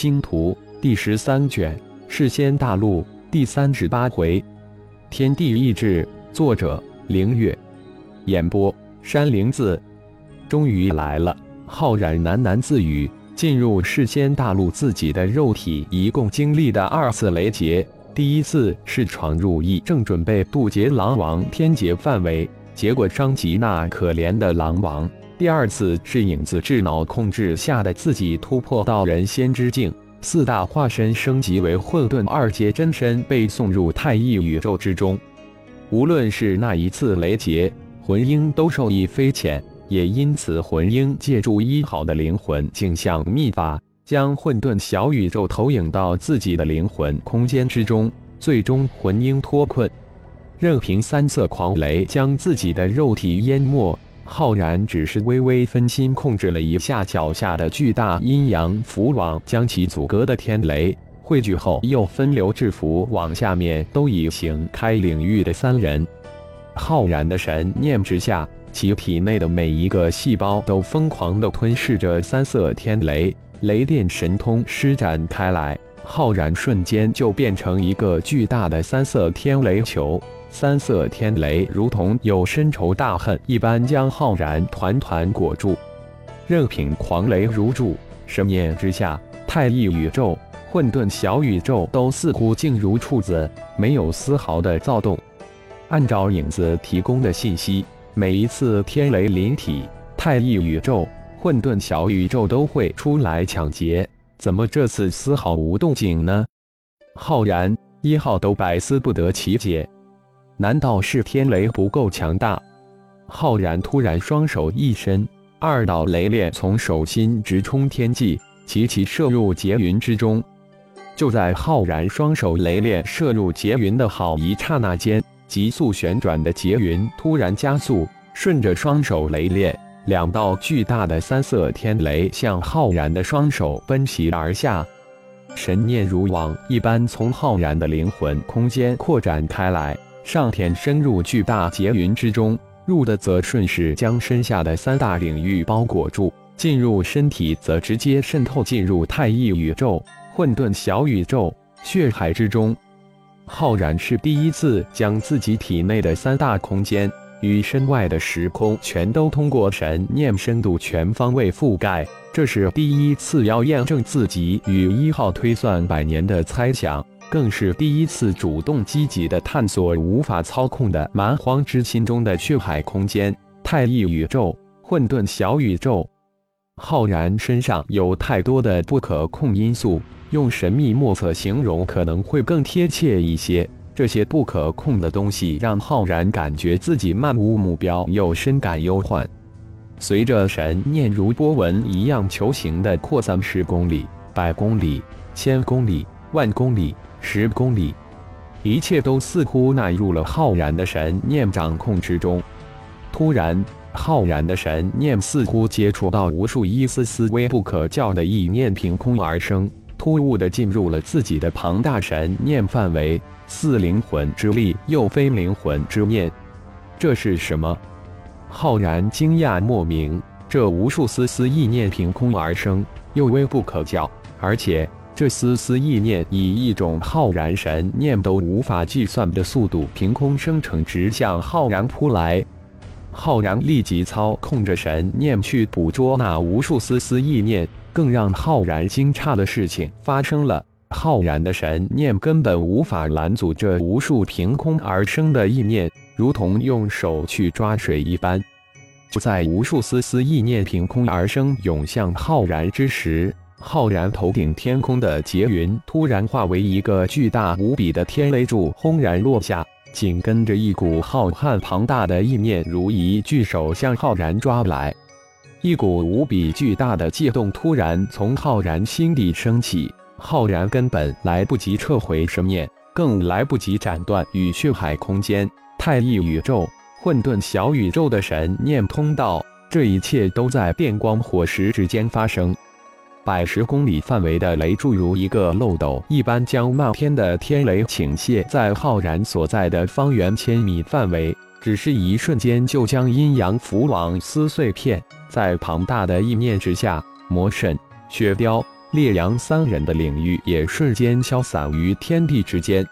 星图》第十三卷《世仙大陆》第三十八回，天地意志，作者：凌月，演播：山灵子。终于来了，浩然喃喃自语。进入世仙大陆，自己的肉体一共经历的二次雷劫。第一次是闯入异正准备渡劫狼王天劫范围，结果伤及那可怜的狼王。第二次是影子智脑控制下的自己突破到人仙之境，四大化身升级为混沌二阶真身，被送入太一宇宙之中。无论是那一次雷劫，魂婴都受益匪浅。也因此，魂婴借助一好的灵魂镜像秘法，将混沌小宇宙投影到自己的灵魂空间之中，最终魂婴脱困。任凭三色狂雷将自己的肉体淹没，浩然只是微微分心，控制了一下脚下的巨大阴阳符网，将其阻隔的天雷汇聚后，又分流至符网下面都已行开领域的三人。浩然的神念之下。其体内的每一个细胞都疯狂地吞噬着三色天雷，雷电神通施展开来，浩然瞬间就变成一个巨大的三色天雷球。三色天雷如同有深仇大恨一般，将浩然团团裹住。任凭狂雷如注，神念之下，太一宇宙、混沌小宇宙都似乎静如处子，没有丝毫的躁动。按照影子提供的信息。每一次天雷临体，太一宇宙、混沌小宇宙都会出来抢劫。怎么这次丝毫无动静呢？浩然一号都百思不得其解。难道是天雷不够强大？浩然突然双手一伸，二道雷链从手心直冲天际，齐齐射入劫云之中。就在浩然双手雷链射入劫云的好一刹那间。急速旋转的劫云突然加速，顺着双手雷链，两道巨大的三色天雷向浩然的双手奔袭而下。神念如网一般从浩然的灵魂空间扩展开来，上天深入巨大劫云之中，入的则顺势将身下的三大领域包裹住；进入身体则直接渗透进入太一宇宙、混沌小宇宙、血海之中。浩然是第一次将自己体内的三大空间与身外的时空全都通过神念深度全方位覆盖，这是第一次要验证自己与一号推算百年的猜想，更是第一次主动积极的探索无法操控的蛮荒之心中的血海空间、太一宇宙、混沌小宇宙。浩然身上有太多的不可控因素。用神秘莫测形容可能会更贴切一些。这些不可控的东西让浩然感觉自己漫无目标，又深感忧患。随着神念如波纹一样球形的扩散，十公里、百公里、千公里、万公里、十公里，一切都似乎纳入了浩然的神念掌控之中。突然，浩然的神念似乎接触到无数一丝丝微不可教的意念，凭空而生。突兀地进入了自己的庞大神念范围，似灵魂之力，又非灵魂之念，这是什么？浩然惊讶莫名。这无数丝丝意念凭空而生，又微不可教，而且这丝丝意念以一种浩然神念都无法计算的速度凭空生成，直向浩然扑来。浩然立即操控着神念去捕捉那无数丝丝意念。更让浩然惊诧的事情发生了，浩然的神念根本无法拦阻这无数凭空而生的意念，如同用手去抓水一般。就在无数丝丝意念凭空而生涌向浩然之时，浩然头顶天空的劫云突然化为一个巨大无比的天雷柱，轰然落下，紧跟着一股浩瀚庞大的意念如一巨手向浩然抓来。一股无比巨大的悸动突然从浩然心底升起，浩然根本来不及撤回神念，更来不及斩断与血海空间、太一宇宙、混沌小宇宙的神念通道。这一切都在电光火石之间发生，百十公里范围的雷柱如一个漏斗一般，将漫天的天雷倾泻在浩然所在的方圆千米范围。只是一瞬间，就将阴阳符网撕碎片。在庞大的意念之下，魔神、雪雕、烈阳三人的领域也瞬间消散于天地之间。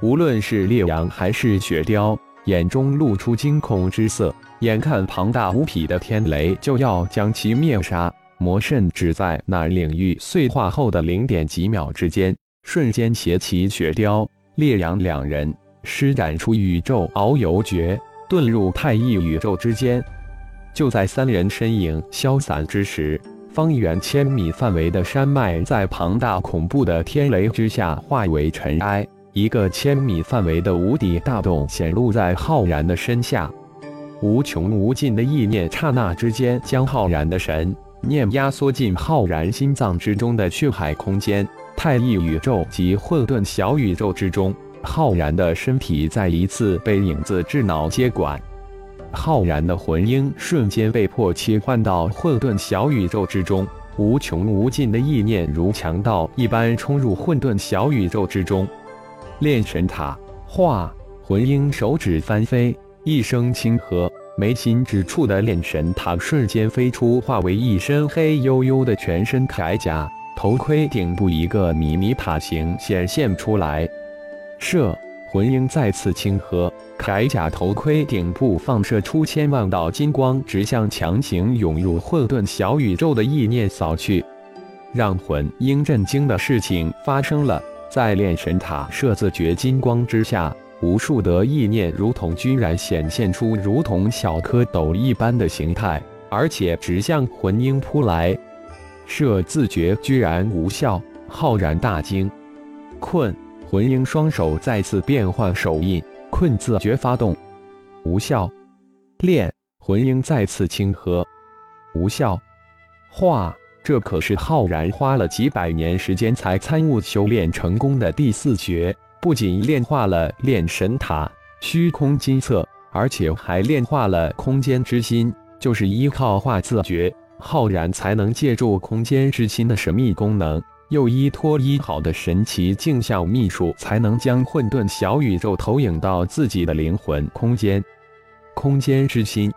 无论是烈阳还是雪雕，眼中露出惊恐之色。眼看庞大无匹的天雷就要将其灭杀，魔圣只在那领域碎化后的零点几秒之间，瞬间携起雪雕、烈阳两人，施展出宇宙遨游诀，遁入太一宇宙之间。就在三人身影消散之时，方圆千米范围的山脉在庞大恐怖的天雷之下化为尘埃，一个千米范围的无底大洞显露在浩然的身下。无穷无尽的意念，刹那之间将浩然的神念压缩进浩然心脏之中的血海空间、太一宇宙及混沌小宇宙之中。浩然的身体再一次被影子智脑接管。浩然的魂婴瞬间被迫切换到混沌小宇宙之中，无穷无尽的意念如强盗一般冲入混沌小宇宙之中。炼神塔化魂婴手指翻飞，一声轻喝，眉心之处的炼神塔瞬间飞出，化为一身黑黝黝的全身铠甲，头盔顶部一个迷你塔形显现出来。射魂婴再次轻喝。铠甲头盔顶部放射出千万道金光，直向强行涌入混沌小宇宙的意念扫去。让魂婴震惊的事情发生了，在炼神塔射自绝金光之下，无数的意念如同居然显现出如同小蝌蚪一般的形态，而且直向魂婴扑来。射自觉居然无效，浩然大惊。困魂婴双手再次变换手印。困自觉发动，无效。炼魂婴再次轻喝，无效。化，这可是浩然花了几百年时间才参悟修炼成功的第四绝，不仅炼化了炼神塔、虚空金册，而且还炼化了空间之心。就是依靠化自觉，浩然才能借助空间之心的神秘功能。又依托医好的神奇镜像秘术，才能将混沌小宇宙投影到自己的灵魂空间。空间之心，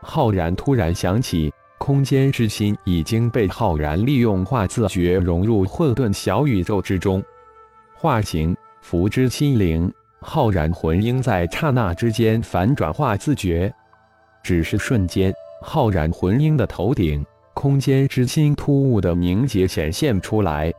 浩然突然想起，空间之心已经被浩然利用化自觉融入混沌小宇宙之中。化形福之心灵，浩然魂婴在刹那之间反转化自觉，只是瞬间，浩然魂婴的头顶。空间之心突兀的凝结显现出来，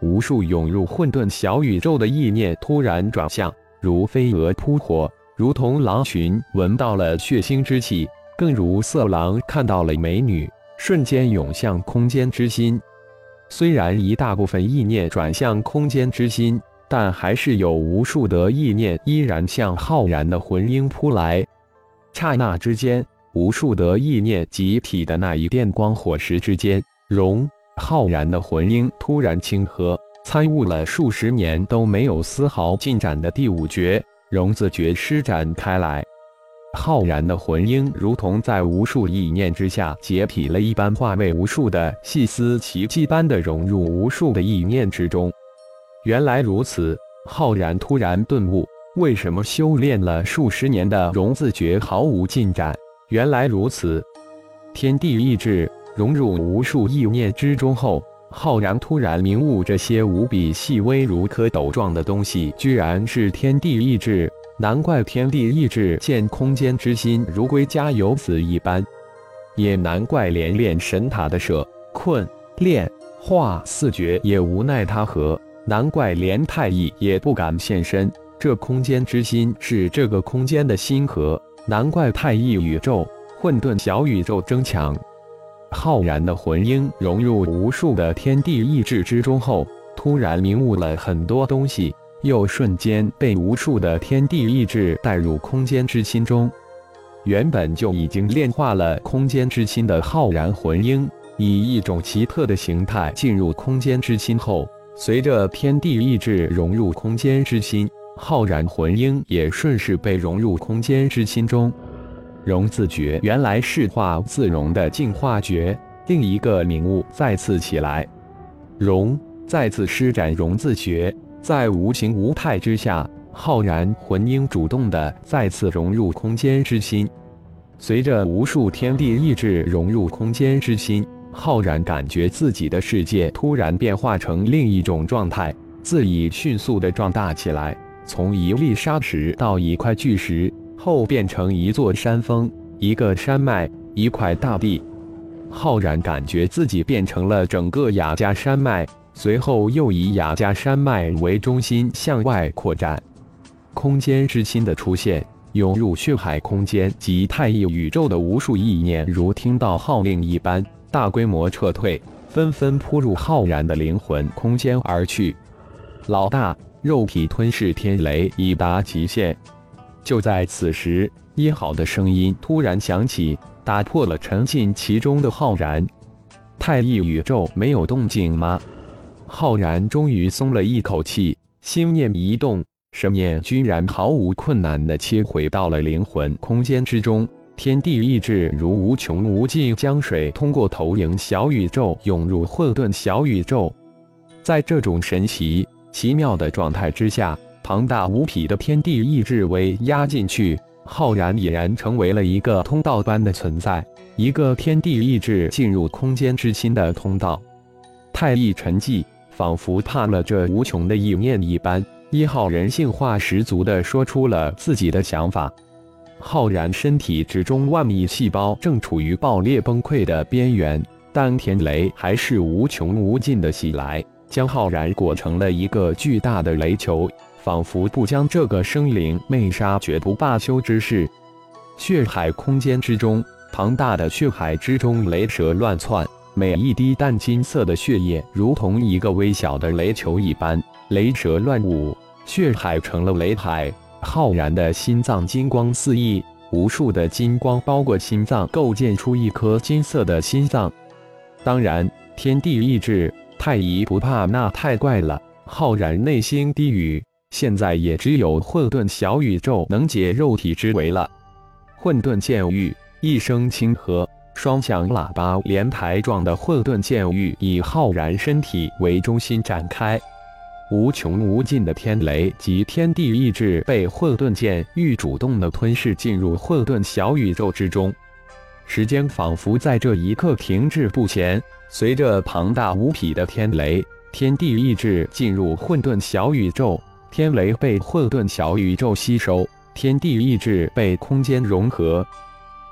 无数涌入混沌小宇宙的意念突然转向，如飞蛾扑火，如同狼群闻到了血腥之气，更如色狼看到了美女，瞬间涌向空间之心。虽然一大部分意念转向空间之心，但还是有无数的意念依然向浩然的魂婴扑来。刹那之间。无数的意念集体的那一电光火石之间，融浩然的魂婴突然清喝，参悟了数十年都没有丝毫进展的第五诀融字诀施展开来。浩然的魂婴如同在无数意念之下解体了一般，化为无数的细丝，奇迹般的融入无数的意念之中。原来如此，浩然突然顿悟：为什么修炼了数十年的融字诀毫无进展？原来如此，天地意志融入无数意念之中后，浩然突然明悟，这些无比细微如蝌蚪状的东西，居然是天地意志。难怪天地意志见空间之心如归家游子一般，也难怪连炼神塔的舍困炼化四绝也无奈他何。难怪连太乙也不敢现身。这空间之心是这个空间的心核。难怪太一宇宙、混沌小宇宙争抢，浩然的魂婴融入无数的天地意志之中后，突然明悟了很多东西，又瞬间被无数的天地意志带入空间之心中。原本就已经炼化了空间之心的浩然魂婴，以一种奇特的形态进入空间之心后，随着天地意志融入空间之心。浩然魂婴也顺势被融入空间之心中，融字诀原来是化自融的净化诀。另一个领悟再次起来，融再次施展融字诀，在无形无态之下，浩然魂婴主动的再次融入空间之心。随着无数天地意志融入空间之心，浩然感觉自己的世界突然变化成另一种状态，自己迅速的壮大起来，从一粒沙石到一块巨石，后变成一座山峰、一个山脉、一块大地。浩然感觉自己变成了整个雅加山脉，随后又以雅加山脉为中心向外扩展。空间之心的出现，涌入血海空间及太一宇宙的无数意念，如听到号令一般。大规模撤退，纷纷扑入浩然的灵魂空间而去。老大，肉体吞噬天雷已达极限。就在此时，一号的声音突然响起，打破了沉浸其中的浩然。太一宇宙没有动静吗？浩然终于松了一口气，心念一动，神念居然毫无困难地切回到了灵魂空间之中。天地意志如无穷无尽江水，通过投影小宇宙涌入混沌小宇宙。在这种神奇奇妙的状态之下，庞大无匹的天地意志为压进去，浩然已然成为了一个通道般的存在，一个天地意志进入空间之心的通道。太一沉寂，仿佛怕了这无穷的意念一般，一号人性化十足的说出了自己的想法。浩然身体之中万亿细胞正处于爆裂崩溃的边缘，但天雷还是无穷无尽的袭来，将浩然裹成了一个巨大的雷球，仿佛不将这个生灵魅杀，绝不罢休之势。血海空间之中，庞大的血海之中，雷蛇乱窜，每一滴淡金色的血液如同一个微小的雷球一般，雷蛇乱舞，血海成了雷海。浩然的心脏金光四溢，无数的金光包裹心脏，构建出一颗金色的心脏。当然，天地意志太乙不怕那太怪了。浩然内心低语：现在也只有混沌小宇宙能解肉体之围了。混沌剑域一声轻喝，双响喇叭连台状的混沌剑域以浩然身体为中心展开。无穷无尽的天雷及天地意志被混沌剑域主动的吞噬进入混沌小宇宙之中，时间仿佛在这一刻停滞不前。随着庞大无匹的天雷、天地意志进入混沌小宇宙，天雷被混沌小宇宙吸收，天地意志被空间融合。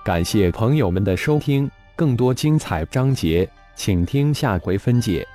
感谢朋友们的收听，更多精彩章节，请听下回分解。